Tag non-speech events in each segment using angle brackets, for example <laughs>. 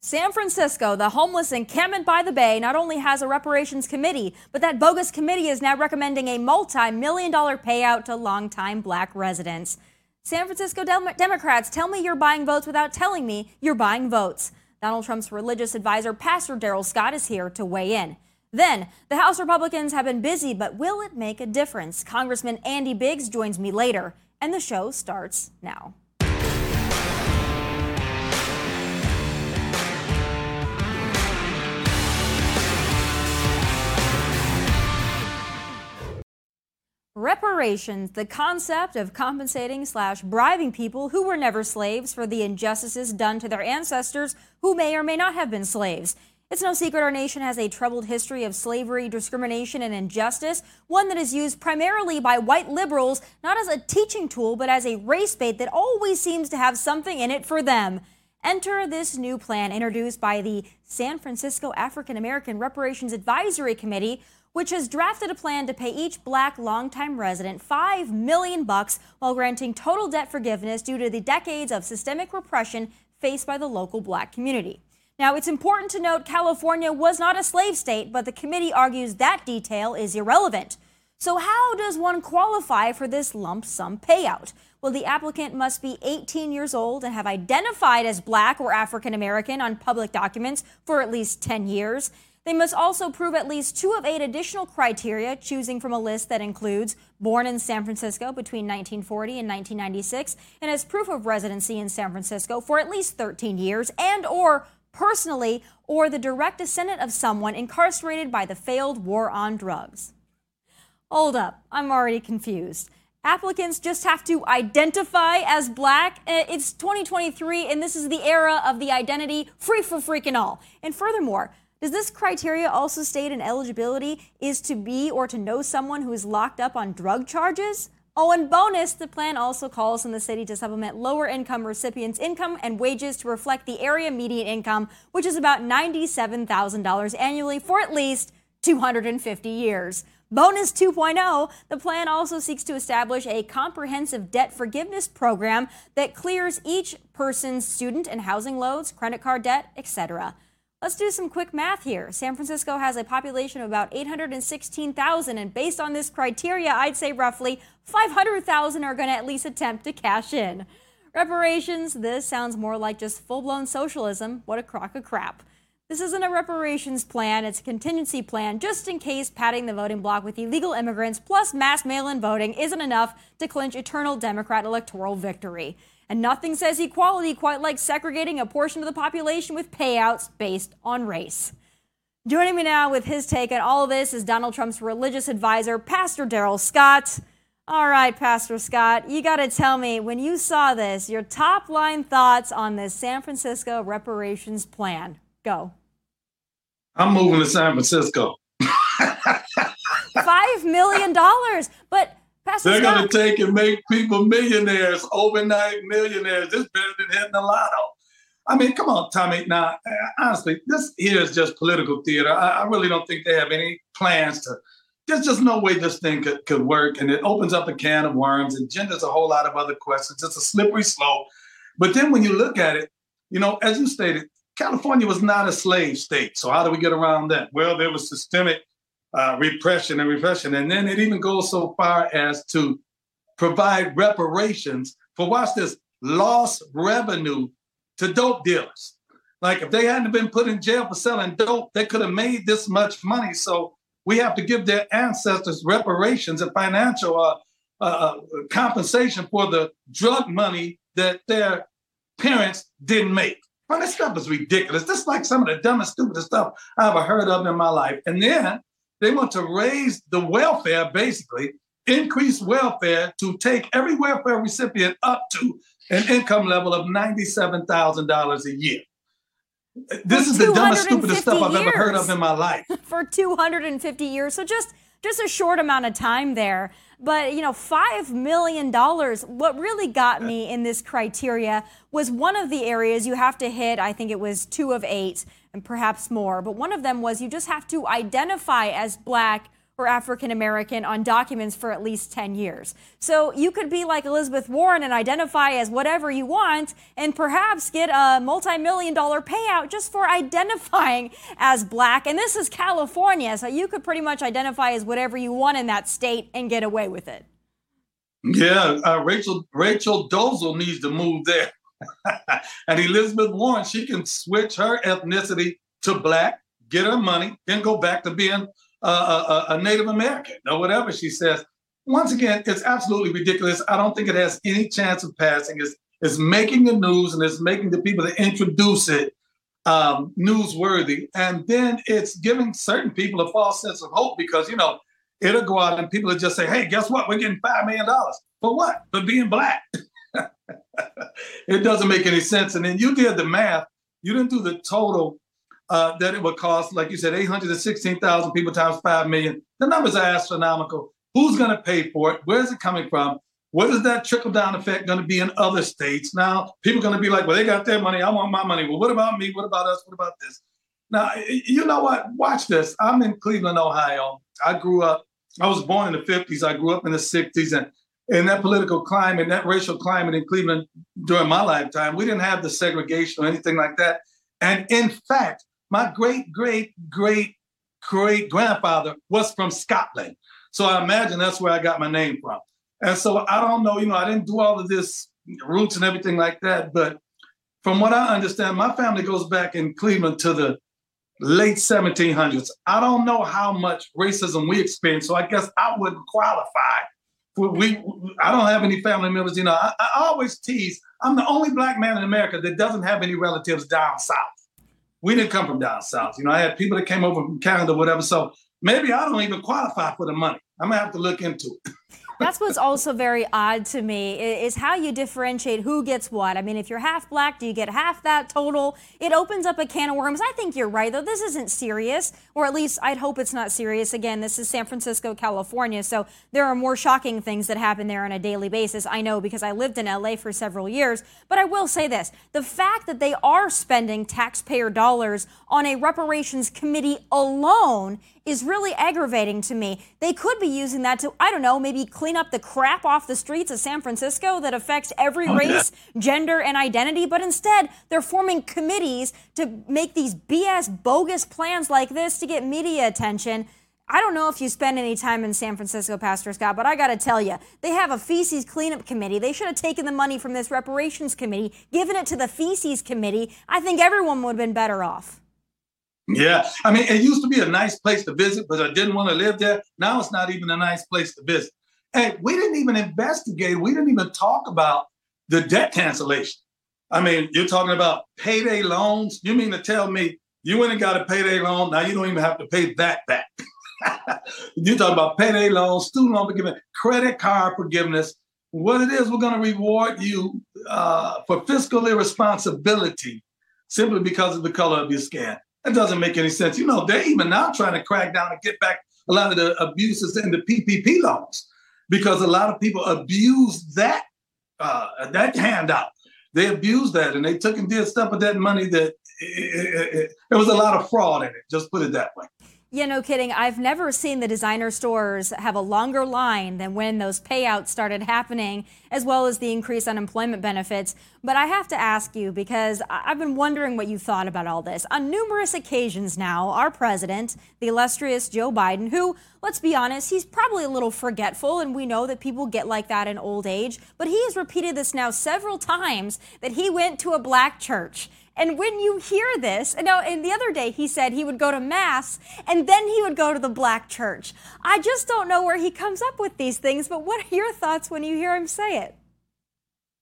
San Francisco, the homeless encampment by the bay, not only has a reparations committee, but that bogus committee is now recommending a multi million dollar payout to longtime black residents. San Francisco Dem- Democrats, tell me you're buying votes without telling me you're buying votes. Donald Trump's religious advisor, Pastor Darrell Scott, is here to weigh in. Then, the House Republicans have been busy, but will it make a difference? Congressman Andy Biggs joins me later, and the show starts now. Reparations, the concept of compensating slash bribing people who were never slaves for the injustices done to their ancestors who may or may not have been slaves. It's no secret our nation has a troubled history of slavery, discrimination, and injustice, one that is used primarily by white liberals not as a teaching tool, but as a race bait that always seems to have something in it for them. Enter this new plan introduced by the San Francisco African American Reparations Advisory Committee, which has drafted a plan to pay each black longtime resident 5 million bucks while granting total debt forgiveness due to the decades of systemic repression faced by the local black community. Now, it's important to note California was not a slave state, but the committee argues that detail is irrelevant. So, how does one qualify for this lump sum payout? Well, the applicant must be 18 years old and have identified as black or African American on public documents for at least 10 years. They must also prove at least two of eight additional criteria, choosing from a list that includes born in San Francisco between 1940 and 1996 and has proof of residency in San Francisco for at least 13 years and or personally or the direct descendant of someone incarcerated by the failed war on drugs. Hold up, I'm already confused. Applicants just have to identify as black. Uh, it's 2023 and this is the era of the identity free for freaking all. And furthermore, does this criteria also state an eligibility is to be or to know someone who is locked up on drug charges? Oh, and bonus, the plan also calls on the city to supplement lower income recipients' income and wages to reflect the area median income, which is about $97,000 annually for at least 250 years. Bonus 2.0, the plan also seeks to establish a comprehensive debt forgiveness program that clears each person's student and housing loads, credit card debt, etc. Let's do some quick math here. San Francisco has a population of about 816,000, and based on this criteria, I'd say roughly 500,000 are going to at least attempt to cash in. Reparations, this sounds more like just full blown socialism. What a crock of crap. This isn't a reparations plan, it's a contingency plan just in case padding the voting block with illegal immigrants plus mass mail in voting isn't enough to clinch eternal Democrat electoral victory. And nothing says equality quite like segregating a portion of the population with payouts based on race. Joining me now with his take on all of this is Donald Trump's religious advisor, Pastor Darrell Scott. All right, Pastor Scott, you got to tell me when you saw this, your top line thoughts on this San Francisco reparations plan. Go. I'm moving to San Francisco. <laughs> Five million dollars, but Pastor They're going to take and make people millionaires, overnight millionaires. This better than hitting the lotto. I mean, come on, Tomi. Now, honestly, this here is just political theater. I, I really don't think they have any plans to. There's just no way this thing could, could work. And it opens up a can of worms and genders a whole lot of other questions. It's a slippery slope. But then when you look at it, you know, as you stated, California was not a slave state. So how do we get around that? Well, there was systemic uh, repression and repression. And then it even goes so far as to provide reparations for, watch this, lost revenue to dope dealers. Like if they hadn't been put in jail for selling dope, they could have made this much money. So we have to give their ancestors reparations and financial uh, uh, uh compensation for the drug money that their parents didn't make. Well, this stuff is ridiculous. This is like some of the dumbest, stupidest stuff I ever heard of in my life. And then they want to raise the welfare, basically, increase welfare to take every welfare recipient up to an income level of $97,000 a year. This is the dumbest, stupidest stuff I've ever heard of in my life. <laughs> For 250 years. So just just a short amount of time there. But, you know, $5 million. What really got me in this criteria was one of the areas you have to hit, I think it was two of eight and perhaps more. But one of them was you just have to identify as black or African American on documents for at least 10 years. So you could be like Elizabeth Warren and identify as whatever you want and perhaps get a multi million dollar payout just for identifying as black. And this is California, so you could pretty much identify as whatever you want in that state and get away with it. Yeah, uh, Rachel Rachel Dolezal needs to move there. <laughs> and Elizabeth Warren, she can switch her ethnicity to black, get her money, then go back to being a, a, a Native American or whatever she says. Once again, it's absolutely ridiculous. I don't think it has any chance of passing. It's, it's making the news and it's making the people that introduce it um, newsworthy. And then it's giving certain people a false sense of hope because, you know, it'll go out and people will just say, hey, guess what? We're getting $5 million. For what? For being black. <laughs> it doesn't make any sense. And then you did the math. You didn't do the total uh, that it would cost, like you said, 816,000 people times 5 million. The numbers are astronomical. Who's going to pay for it? Where's it coming from? What is that trickle down effect going to be in other states? Now, people are going to be like, well, they got their money. I want my money. Well, what about me? What about us? What about this? Now, you know what? Watch this. I'm in Cleveland, Ohio. I grew up, I was born in the 50s. I grew up in the 60s. And in that political climate, that racial climate in Cleveland during my lifetime, we didn't have the segregation or anything like that. And in fact, my great, great, great, great grandfather was from Scotland. So I imagine that's where I got my name from. And so I don't know, you know, I didn't do all of this roots and everything like that. But from what I understand, my family goes back in Cleveland to the late 1700s. I don't know how much racism we experienced, so I guess I wouldn't qualify. We, I don't have any family members. You know, I, I always tease. I'm the only black man in America that doesn't have any relatives down south we didn't come from down south. You know, I had people that came over from Canada, whatever. So maybe I don't even qualify for the money. I'm gonna have to look into it. <laughs> That's what's also very odd to me is how you differentiate who gets what. I mean, if you're half black, do you get half that total? It opens up a can of worms. I think you're right, though. This isn't serious, or at least I'd hope it's not serious. Again, this is San Francisco, California, so there are more shocking things that happen there on a daily basis. I know because I lived in LA for several years. But I will say this the fact that they are spending taxpayer dollars on a reparations committee alone is really aggravating to me. They could be using that to, I don't know, maybe clean up the crap off the streets of San Francisco that affects every oh, race, yeah. gender, and identity, but instead they're forming committees to make these BS bogus plans like this to get media attention. I don't know if you spend any time in San Francisco, Pastor Scott, but I got to tell you, they have a feces cleanup committee. They should have taken the money from this reparations committee, given it to the feces committee. I think everyone would have been better off. Yeah. I mean, it used to be a nice place to visit, but I didn't want to live there. Now it's not even a nice place to visit. Hey, we didn't even investigate, we didn't even talk about the debt cancellation. I mean, you're talking about payday loans. You mean to tell me you went and got a payday loan? Now you don't even have to pay that back. <laughs> you're talking about payday loans, student loan forgiveness, credit card forgiveness. What it is, we're going to reward you uh, for fiscal irresponsibility simply because of the color of your skin. That doesn't make any sense. You know, they're even now trying to crack down and get back a lot of the abuses in the PPP loans because a lot of people abused that uh, that handout. They abused that and they took and did stuff with that money that it was a lot of fraud in it. Just put it that way. Yeah, no kidding. I've never seen the designer stores have a longer line than when those payouts started happening, as well as the increased unemployment benefits. But I have to ask you because I've been wondering what you thought about all this. On numerous occasions now, our president, the illustrious Joe Biden, who, let's be honest, he's probably a little forgetful, and we know that people get like that in old age, but he has repeated this now several times that he went to a black church. And when you hear this, and and the other day he said he would go to mass and then he would go to the black church. I just don't know where he comes up with these things, but what are your thoughts when you hear him say it?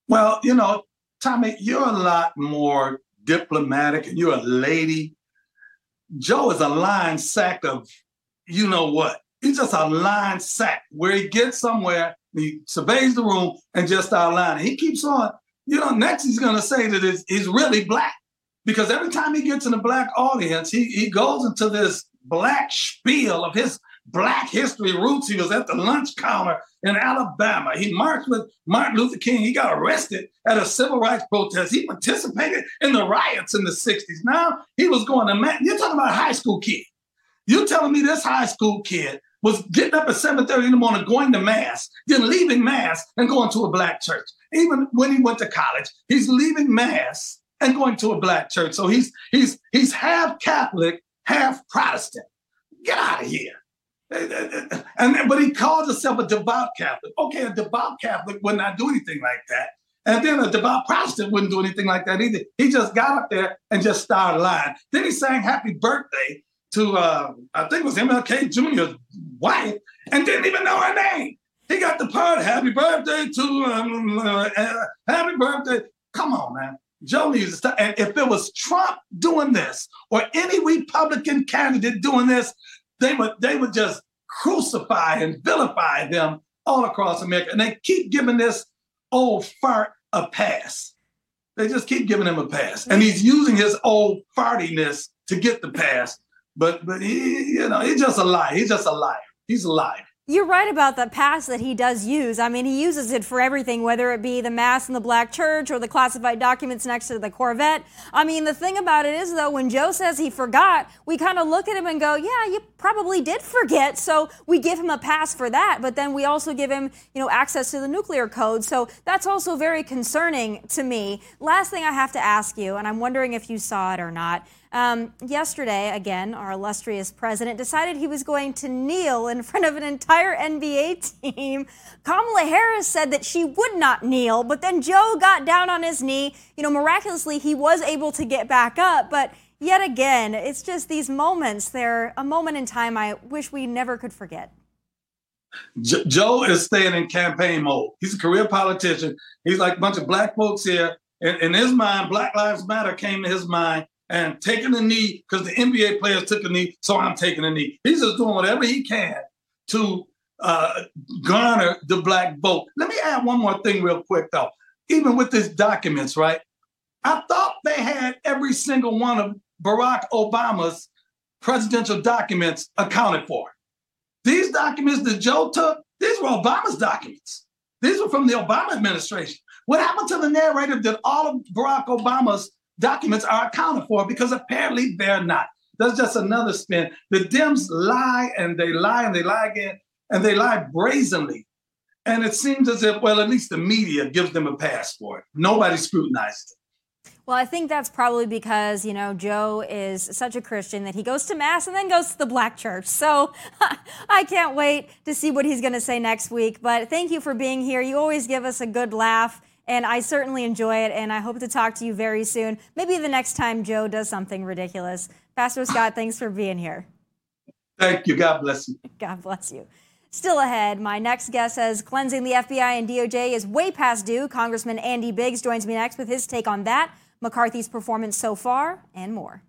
Well, you know, Tomi, you're a lot more diplomatic and you're a lady. Joe is a line sack of you know what. He's just a line sack where he gets somewhere, he surveys the room and just outlining. He keeps on. You know, next he's to say that he's really black because every time he gets in a black audience, he, he goes into this black spiel of his black history roots. He was at the lunch counter in Alabama. He marched with Martin Luther King. He got arrested at a civil rights protest. He participated in the riots in the 60s. Now he was going to, man, you're talking about a high school kid. You're telling me this high school kid was getting up at 7:30 in the morning, going to mass, then leaving mass and going to a black church. Even when he went to college, he's leaving mass and going to a black church. So he's he's he's half Catholic, half Protestant. Get out of here. And but he called himself a devout Catholic. Okay, a devout Catholic would not do anything like that. And then a devout Protestant wouldn't do anything like that either. He just got up there and just started lying. Then he sang happy birthday to, uh, I think it was MLK Jr.'s wife and didn't even know her name. He got the part, happy birthday to, um, uh, uh, happy birthday. Come on, man. Joe needs to stop. And if it was Trump doing this or any Republican candidate doing this, they would they would just crucify and vilify them all across America. And they keep giving this old fart a pass. They just keep giving him a pass. And he's using his old fartiness to get the pass. But but he, you know, he's just a liar. He's just a liar. He's a liar. You're right about the pass that he does use. I mean, he uses it for everything, whether it be the mass in the black church or the classified documents next to the Corvette. I mean, the thing about it is, though, when Joe says he forgot, we kind of look at him and go, yeah, you probably did forget. So we give him a pass for that. But then we also give him, you know, access to the nuclear code. So that's also very concerning to me. Last thing I have to ask you, and I'm wondering if you saw it or not. Um, yesterday, again, our illustrious president decided he was going to kneel in front of an entire NBA team. Kamala Harris said that she would not kneel, but then Joe got down on his knee. You know, miraculously, he was able to get back up, but yet again, it's just these moments. They're a moment in time I wish we never could forget. Joe is staying in campaign mode. He's a career politician. He's like a bunch of black folks here. In, in his mind, Black Lives Matter came to his mind and taking a knee because the NBA players took a knee, so I'm taking a knee. He's just doing whatever he can to uh, garner the black vote. Let me add one more thing real quick though. Even with these documents, right? I thought they had every single one of Barack Obama's presidential documents accounted for. These documents that Joe took, these were Obama's documents. These were from the Obama administration. What happened to the narrative that all of Barack Obama's documents are accounted for because apparently they're not. That's just another spin. The Dems lie and they lie and they lie again and they lie brazenly. And it seems as if, well, at least the media gives them a pass for it. Nobody scrutinized it. Well, I think that's probably because, you know, Joe is such a Christian that he goes to Mass and then goes to the black church. So <laughs> I can't wait to see what he's going to say next week. But thank you for being here. You always give us a good laugh and I certainly enjoy it. And I hope to talk to you very soon. Maybe the next time Joe does something ridiculous. Pastor Scott, thanks for being here. Thank you. God bless you. God bless you. Still ahead, my next guest says cleansing the FBI and DOJ is way past due. Congressman Andy Biggs joins me next with his take on that, McCarthy's performance so far, and more.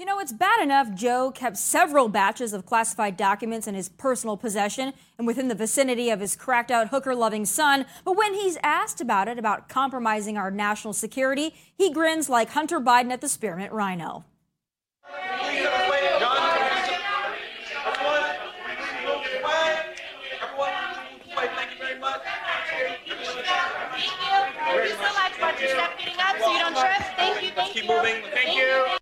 You know, it's bad enough Joe kept several batches of classified documents in his personal possession and within the vicinity of his cracked out hooker loving son, but when he's asked about it, about compromising our national security, he grins like Hunter Biden at the Spearmint Rhino. thank you Keep moving. Thank you.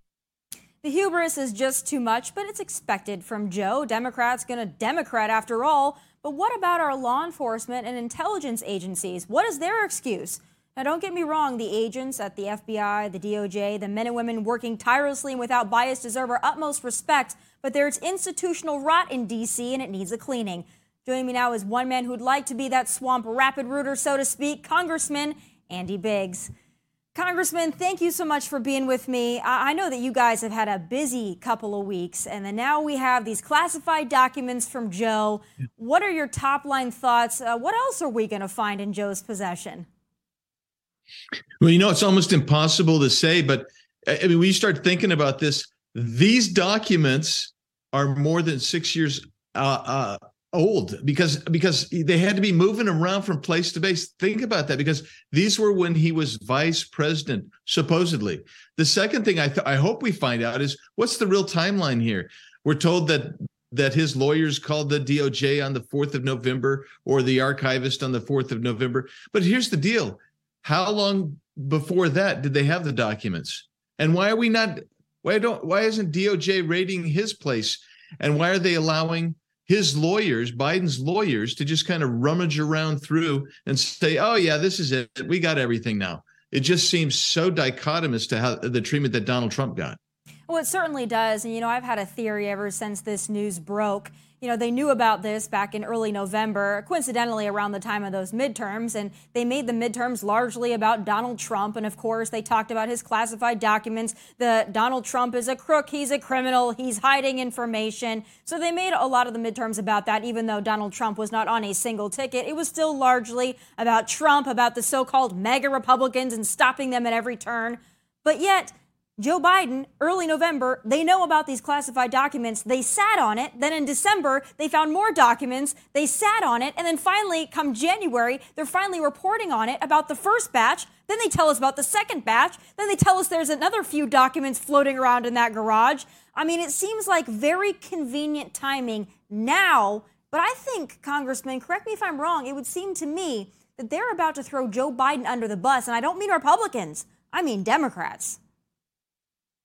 The hubris is just too much, but it's expected from Joe. Democrats gonna Democrat after all. But what about our law enforcement and intelligence agencies? What is their excuse? Now, don't get me wrong, the agents at the FBI, the DOJ, the men and women working tirelessly and without bias deserve our utmost respect, but there's institutional rot in D.C. and it needs a cleaning. Joining me now is one man who'd like to be that swamp rapid rooter, so to speak, Congressman Andy Biggs. Congressman, thank you so much for being with me. I know that you guys have had a busy couple of weeks, and then now we have these classified documents from Joe. What are your top line thoughts? Uh, what else are we going to find in Joe's possession? Well, you know, it's almost impossible to say, but I mean, when you start thinking about this, these documents are more than six years uh, uh, old because because they had to be moving around from place to base. Think about that because these were when he was vice president supposedly. The second thing i th- i hope we find out is what's the real timeline here? We're told that that his lawyers called the DOJ on the 4th of November or the archivist on the 4th of November. But here's the deal. How long before that did they have the documents? And why are we not why don't why isn't DOJ raiding his place? And why are they allowing his lawyers, Biden's lawyers, to just kind of rummage around through and say, oh, yeah, this is it. We got everything now. It just seems so dichotomous to how the treatment that Donald Trump got. Well, it certainly does. And, you know, I've had a theory ever since this news broke you know, they knew about this back in early November, coincidentally around the time of those midterms, and they made the midterms largely about Donald Trump. And of course, they talked about his classified documents. The Donald Trump is a crook, he's a criminal, he's hiding information. So they made a lot of the midterms about that, even though Donald Trump was not on a single ticket. It was still largely about Trump, about the so called MAGA Republicans and stopping them at every turn. But yet, Joe Biden, early November, they know about these classified documents. They sat on it. Then in December, they found more documents. They sat on it. And then finally, come January, they're finally reporting on it about the first batch. Then they tell us about the second batch. Then they tell us there's another few documents floating around in that garage. I mean, it seems like very convenient timing now. But I think, Congressman, correct me if I'm wrong, it would seem to me that they're about to throw Joe Biden under the bus. And I don't mean Republicans, I mean Democrats.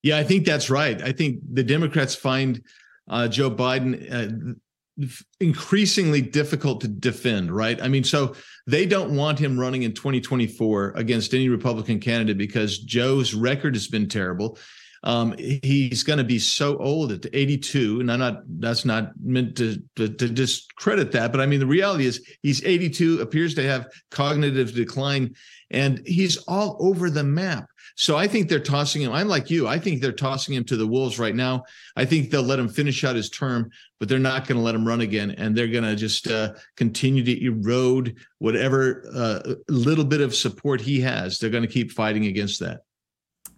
Yeah, I think that's right. I think the Democrats find uh, Joe Biden uh, increasingly difficult to defend, right? I mean, so they don't want him running in 2024 against any Republican candidate because Joe's record has been terrible. Um, he's going to be so old at 82, and I'm not. That's not meant to, to, to discredit that, but I mean the reality is he's 82, appears to have cognitive decline, and he's all over the map. So I think they're tossing him. I'm like you. I think they're tossing him to the wolves right now. I think they'll let him finish out his term, but they're not going to let him run again, and they're going to just uh, continue to erode whatever uh, little bit of support he has. They're going to keep fighting against that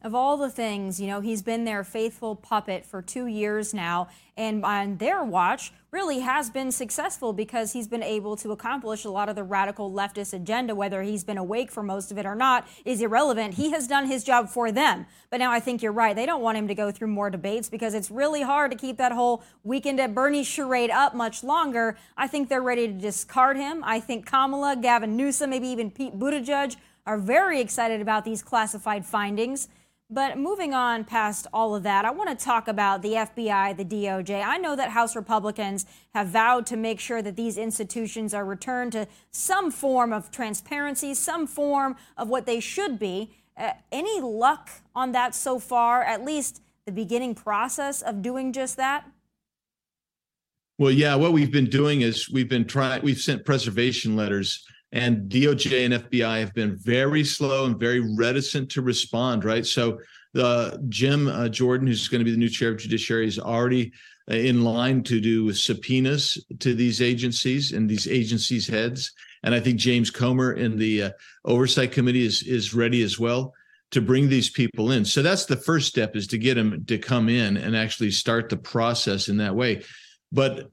of all the things, you know, he's been their faithful puppet for two years now, and uh, on their watch, really has been successful because he's been able to accomplish a lot of the radical leftist agenda. Whether he's been awake for most of it or not is irrelevant. He has done his job for them. But now I think you're right. They don't want him to go through more debates because it's really hard to keep that whole weekend at Bernie charade up much longer. I think they're ready to discard him. I think Kamala, Gavin Newsom, maybe even Pete Buttigieg are very excited about these classified findings. But moving on past all of that, I want to talk about the FBI, the DOJ. I know that House Republicans have vowed to make sure that these institutions are returned to some form of transparency, some form of what they should be. Uh, any luck on that so far, at least the beginning process of doing just that? Well, yeah, what we've been doing is we've been trying, we've sent preservation letters and DOJ and FBI have been very slow and very reticent to respond. Right, so the Jim uh, Jordan, who's going to be the new chair of Judiciary, is already uh, in line to do with subpoenas to these agencies and these agencies' heads. And I think James Comer in the uh, Oversight Committee is is ready as well to bring these people in. So that's the first step is to get them to come in and actually start the process in that way. But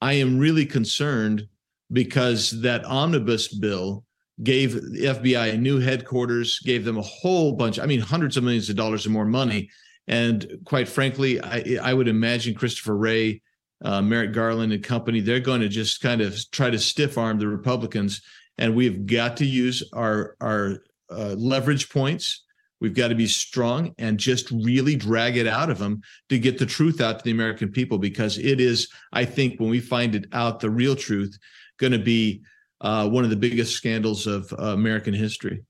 I am really concerned because that omnibus bill gave the FBI a new headquarters, gave them a whole bunch, I mean, hundreds of millions of dollars and more money. And quite frankly, I, I would imagine Christopher Wray, uh, Merrick Garland and company, they're going to just kind of try to stiff arm the Republicans. And we've got to use our, our uh, leverage points. We've got to be strong and just really drag it out of them to get the truth out to the American people because it is, I think, when we find it out, the real truth, going to be uh, one of the biggest scandals of uh, American history.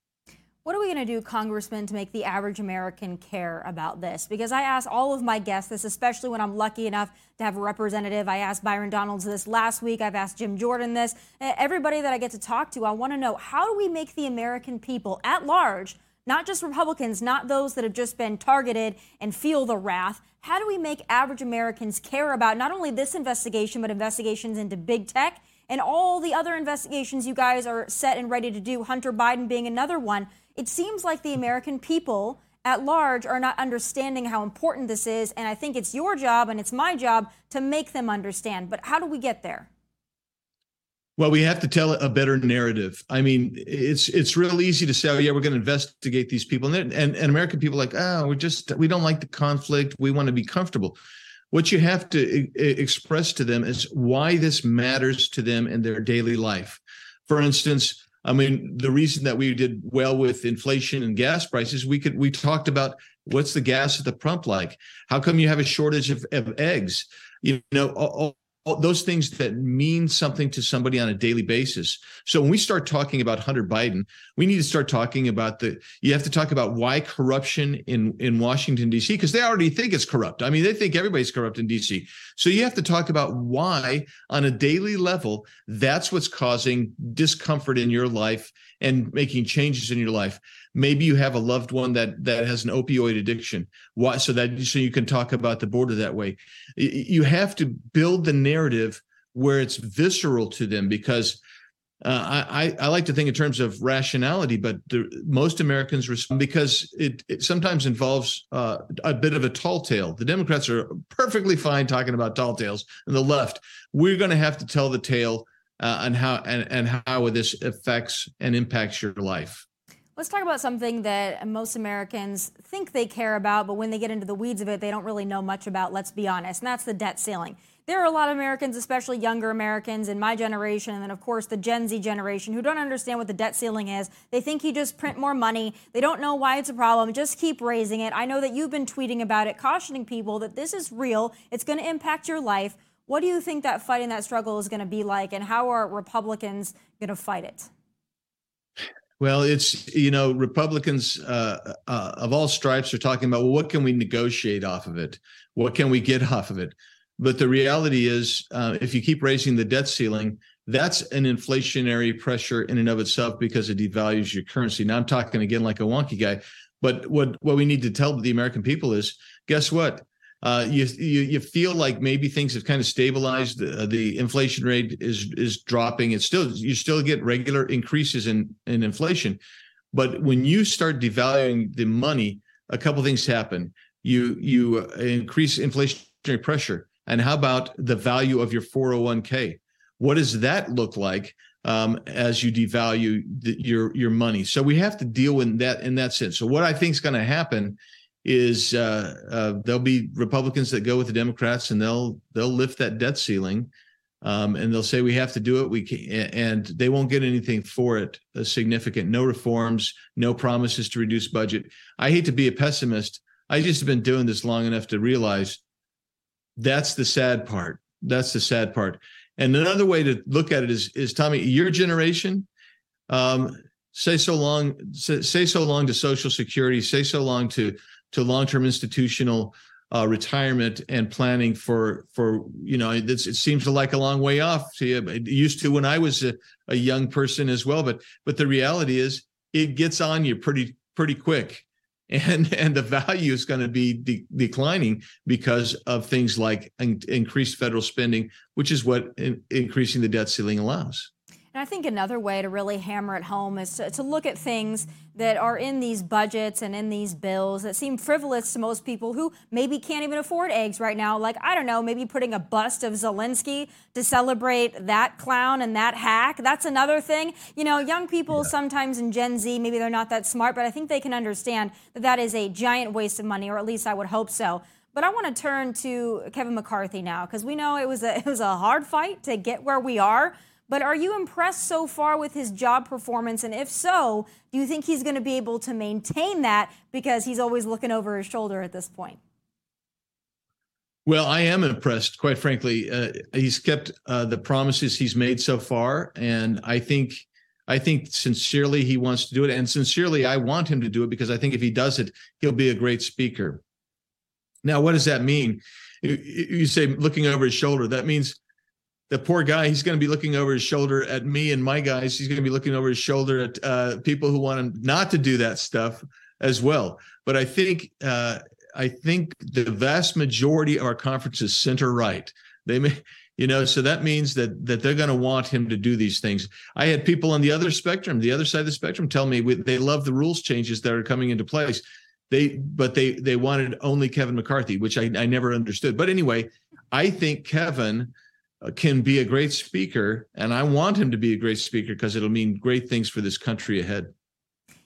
What are we going to do, Congressman, to make the average American care about this? Because I ask all of my guests this, especially when I'm lucky enough to have a representative. I asked Byron Donalds this last week. I've asked Jim Jordan this. Everybody that I get to talk to, I want to know how do we make the American people at large, not just Republicans, not those that have just been targeted and feel the wrath, how do we make average Americans care about not only this investigation, but investigations into big tech? And all the other investigations you guys are set and ready to do, Hunter Biden being another one, it seems like the American people at large are not understanding how important this is. And I think it's your job and it's my job to make them understand. But how do we get there? Well, we have to tell a better narrative. I mean, it's it's real easy to say, "Oh, yeah, we're going to investigate these people," and and, and American people like, "Oh, we just we don't like the conflict. We want to be comfortable." What you have to express to them is why this matters to them in their daily life. For instance, I mean, the reason that we did well with inflation and gas prices, we could we talked about what's the gas at the pump like? How come you have a shortage of, of eggs? you know, all those things that mean something to somebody on a daily basis. So when we start talking about Hunter Biden, we need to start talking about the. You have to talk about why corruption in in Washington D.C. because they already think it's corrupt. I mean, they think everybody's corrupt in D.C. So you have to talk about why on a daily level that's what's causing discomfort in your life and making changes in your life maybe you have a loved one that that has an opioid addiction why so that so you can talk about the border that way you have to build the narrative where it's visceral to them because uh, I, I like to think in terms of rationality, but the, most Americans respond because it, it sometimes involves uh, a bit of a tall tale. The Democrats are perfectly fine talking about tall tales, and the left, we're going to have to tell the tale uh, and how and, and how this affects and impacts your life. Let's talk about something that most Americans think they care about, but when they get into the weeds of it, they don't really know much about, let's be honest, and that's the debt ceiling. There are a lot of Americans, especially younger Americans in my generation, and then, of course, the Gen Z generation, who don't understand what the debt ceiling is. They think you just print more money. They don't know why it's a problem. Just keep raising it. I know that you've been tweeting about it, cautioning people that this is real, it's going to impact your life. What do you think that fighting that struggle is going to be like, and how are Republicans going to fight it? Well, it's you know Republicans uh, uh, of all stripes are talking about well, what can we negotiate off of it? What can we get <laughs> off of it? But the reality is, uh, if you keep raising the debt ceiling, that's an inflationary pressure in and of itself because it devalues your currency. Now I'm talking again like a wonky guy, but what what we need to tell the American people is, guess what? Uh, you, you you feel like maybe things have kind of stabilized. Uh, the inflation rate is is dropping. It's still you still get regular increases in in inflation, but when you start devaluing the money, a couple things happen. You you increase inflationary pressure, and how about the value of your 401k? What does that look like? Um, as you devalue the, your your money. So we have to deal with that in that sense. So what I think is going to happen is uh, uh, there'll be Republicans that go with the Democrats and they'll they'll lift that debt ceiling, um, and they'll say we have to do it. We can, and they won't get anything for it significant. No reforms, no promises to reduce budget. I hate to be a pessimist. I just have been doing this long enough to realize that's the sad part. That's the sad part. And another way to look at it is is Tomi, your generation. Um, say so long. Say, say so long to Social Security. Say so long to to long-term institutional uh, retirement and planning for for you know it seems like a long way off to you. It used to when I was a, a young person as well, but but the reality is it gets on you pretty pretty quick, <laughs> and and the value is going to be de- declining because of things like in- increased federal spending, which is what in- increasing the debt ceiling allows. And I think another way to really hammer it home is to, to, look at things that are in these budgets and in these bills that seem frivolous to most people who maybe can't even afford eggs right now. Like, I don't know, maybe putting a bust of Zelensky to celebrate that clown and that hack. That's another thing. You know, young people yeah. sometimes in Gen Z, maybe they're not that smart, but I think they can understand that that is a giant waste of money, or at least I would hope so. But I want to turn to Kevin McCarthy now because we know it was a <laughs> it was a hard fight to get where we are. But are you impressed so far with his job performance? And if so, do you think he's going to be able to maintain that because he's always looking over his shoulder at this point? Well, I am impressed, quite frankly. Uh, he's kept uh, the promises he's made so far, and I think, I think sincerely he wants to do it, and sincerely I want him to do it because I think if he does it, he'll be a great speaker. Now, what does that mean? You say looking over his shoulder. That means the poor guy, he's going to be looking over his shoulder at me and my guys. He's going to be looking over his shoulder at uh, people who want him not to do that stuff as well. But I think uh, I think the vast majority of our conferences center right. They may, you know, so that means that that they're going to want him to do these things. I had people on the other spectrum, the other side of the spectrum, tell me they love the rules changes that are coming into place. They, but they they wanted only Kevin McCarthy, which I, I never understood. But anyway, I think Kevin Uh, can be a great speaker, and I want him to be a great speaker because it'll mean great things for this country ahead.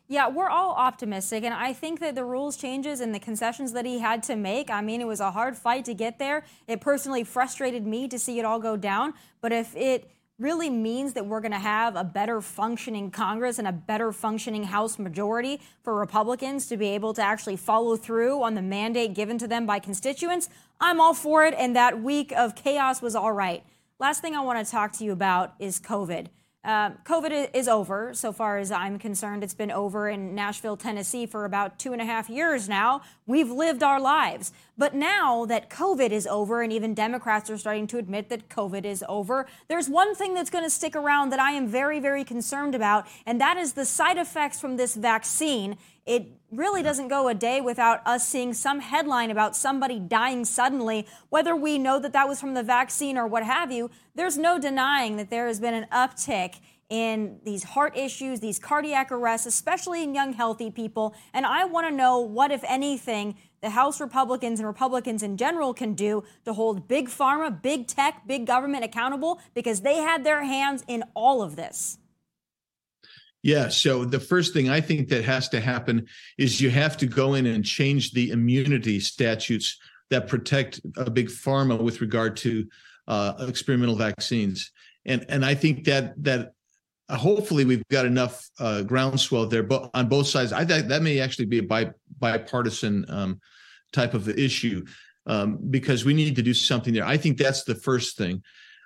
Yeah, we're all optimistic, and I think that the rules changes and the concessions that he had to make. I mean, it was a hard fight to get there. It personally frustrated me to see it all go down, but if it really means that we're going to have a better functioning Congress and a better functioning House majority for Republicans to be able to actually follow through on the mandate given to them by constituents, I'm all for it. And that week of chaos was all right. Last thing I want to talk to you about is COVID. Uh, COVID is over, so far as I'm concerned. It's been over in Nashville, Tennessee for about two and a half years now. We've lived our lives. But now that COVID is over, and even Democrats are starting to admit that COVID is over, there's one thing that's going to stick around that I am very, very concerned about, and that is the side effects from this vaccine. It really doesn't go a day without us seeing some headline about somebody dying suddenly, whether we know that that was from the vaccine or what have you. There's no denying that there has been an uptick in these heart issues, these cardiac arrests, especially in young, healthy people. And I want to know what, if anything, the House Republicans and Republicans in general can do to hold big pharma, big tech, big government accountable because they had their hands in all of this. Yeah. So the first thing I think that has to happen is you have to go in and change the immunity statutes that protect a big pharma with regard to uh, experimental vaccines. And and I think that that uh, hopefully we've got enough uh, groundswell there, but on both sides, I think that may actually be a bi- bipartisan um, type of issue um, because we need to do something there. I think that's the first thing.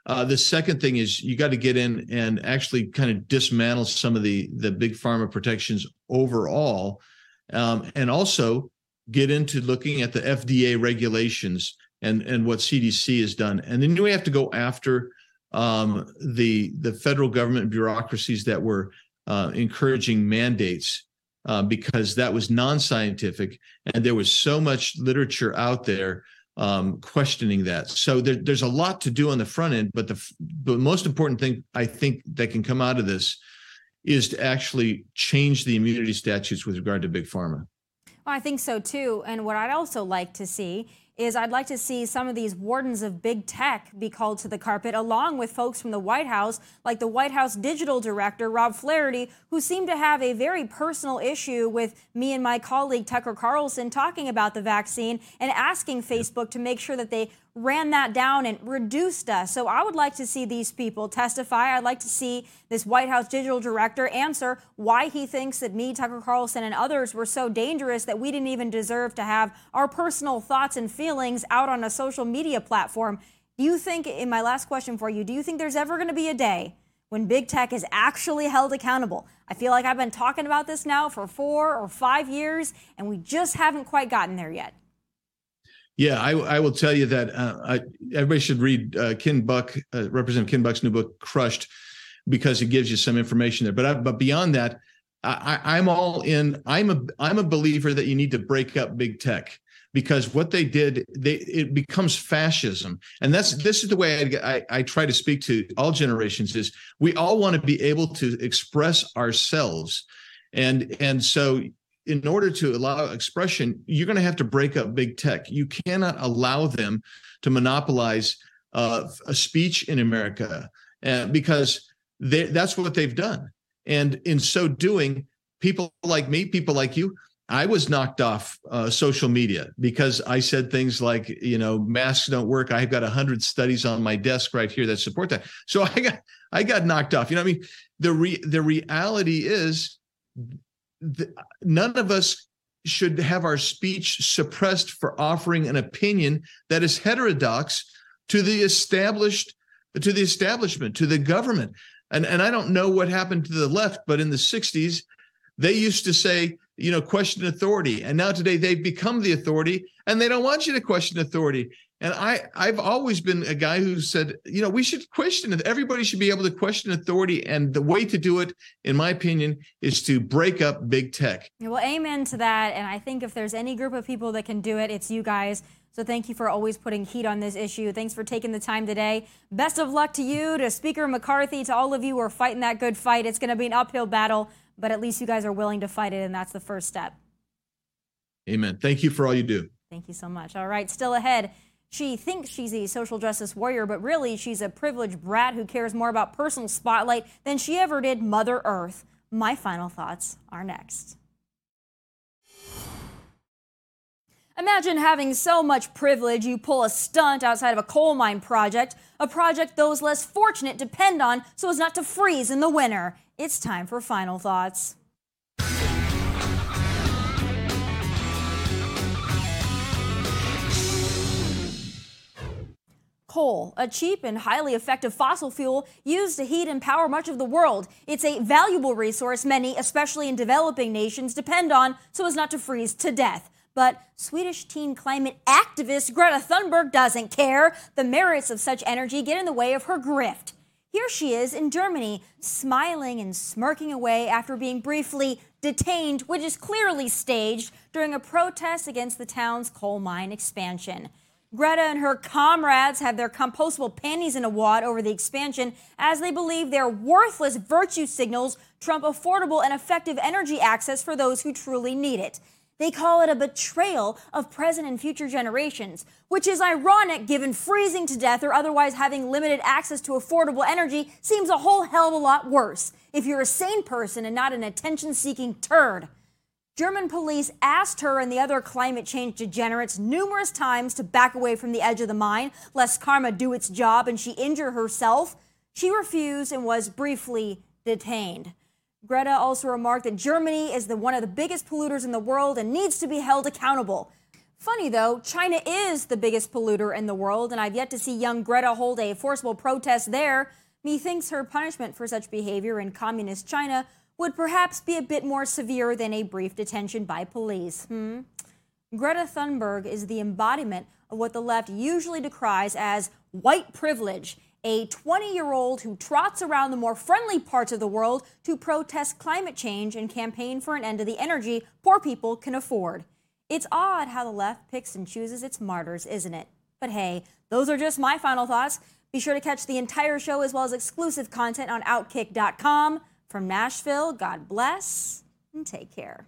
Uh, the second thing is you got to get in and actually kind of dismantle some of the the big pharma protections overall, um, and also get into looking at the FDA regulations and and what CDC has done, and then we have to go after um, the the federal government bureaucracies that were uh, encouraging mandates uh, because that was non-scientific, and there was so much literature out there um, questioning that. So there, there's a lot to do on the front end, but the the most important thing I think that can come out of this is to actually change the immunity statutes with regard to big pharma. Well, I think so too. And what I'd also like to see is I'd like to see some of these wardens of big tech be called to the carpet, along with folks from the White House, like the White House digital director, Rob Flaherty, who seemed to have a very personal issue with me and my colleague, Tucker Carlson, talking about the vaccine and asking Facebook to make sure that they ran that down and reduced us. So I would like to see these people testify. I'd like to see this White House digital director answer why he thinks that me, Tucker Carlson, and others were so dangerous that we didn't even deserve to have our personal thoughts and feelings out on a social media platform. Do you think, in my last question for you, do you think there's ever going to be a day when big tech is actually held accountable? I feel like I've been talking about this now for four or five years, and we just haven't quite gotten there yet. Yeah, I, I will tell you that uh, I, everybody should read uh, Ken Buck, uh, Representative Ken Buck's new book, Crushed, because it gives you some information there. But I, but beyond that, I, I'm all in. I'm a I'm a believer that you need to break up big tech because what they did, they it becomes fascism, and that's this is the way I, I, I try to speak to all generations. Is we all want to be able to express ourselves, and and so in order to allow expression, you're going to have to break up big tech. You cannot allow them to monopolize uh, a speech in America uh, because they, that's what they've done. And in so doing, people like me, people like you, I was knocked off uh, social media because I said things like, you know, masks don't work. I've got a hundred studies on my desk right here that support that. So I got I got knocked off. You know, I mean, the re- the reality is the, none of us should have our speech suppressed for offering an opinion that is heterodox to the established to the establishment to the government. And and I don't know what happened to the left but in the 60s they used to say you know question authority. And now today they've become the authority and they don't want you to question authority and I, I've always been a guy who said, you know, we should question it. Everybody should be able to question authority. And the way to do it, in my opinion, is to break up big tech. Well, amen to that. And I think if there's any group of people that can do it, it's you guys. So thank you for always putting heat on this issue. Thanks for taking the time today. Best of luck to you, to Speaker McCarthy, to all of you who are fighting that good fight. It's going to be an uphill battle, but at least you guys are willing to fight it, and that's the first step. Amen. Thank you for all you do. Thank you so much. All right, still ahead. She thinks she's a social justice warrior, but really she's a privileged brat who cares more about personal spotlight than she ever did Mother Earth. My final thoughts are next. Imagine having so much privilege you pull a stunt outside of a coal mine project, a project those less fortunate depend on so as not to freeze in the winter. It's time for final thoughts. Coal, a cheap and highly effective fossil fuel used to heat and power much of the world. It's a valuable resource many, especially in developing nations, depend on so as not to freeze to death. But Swedish teen climate activist Greta Thunberg doesn't care. The merits of such energy get in the way of her grift. Here she is in Germany, smiling and smirking away after being briefly detained, which is clearly staged, during a protest against the town's coal mine expansion. Greta and her comrades have their compostable panties in a wad over the expansion as they believe their worthless virtue signals trump affordable and effective energy access for those who truly need it. They call it a betrayal of present and future generations, which is ironic given freezing to death or otherwise having limited access to affordable energy seems a whole hell of a lot worse if you're a sane person and not an attention seeking turd. German police asked her and the other climate change degenerates numerous times to back away from the edge of the mine, lest karma do its job and she injure herself. She refused and was briefly detained. Greta also remarked that Germany is the, one of the biggest polluters in the world and needs to be held accountable. Funny though, China is the biggest polluter in the world, and I've yet to see young Greta hold a forcible protest there. Methinks her punishment for such behavior in communist China would perhaps be a bit more severe than a brief detention by police. Hmm? Greta Thunberg is the embodiment of what the left usually decries as white privilege, a 20 year old who trots around the more friendly parts of the world to protest climate change and campaign for an end to the energy poor people can afford. It's odd how the left picks and chooses its martyrs, isn't it? But hey, those are just my final thoughts. Be sure to catch the entire show as well as exclusive content on Outkick.com. From Nashville, God bless and take care.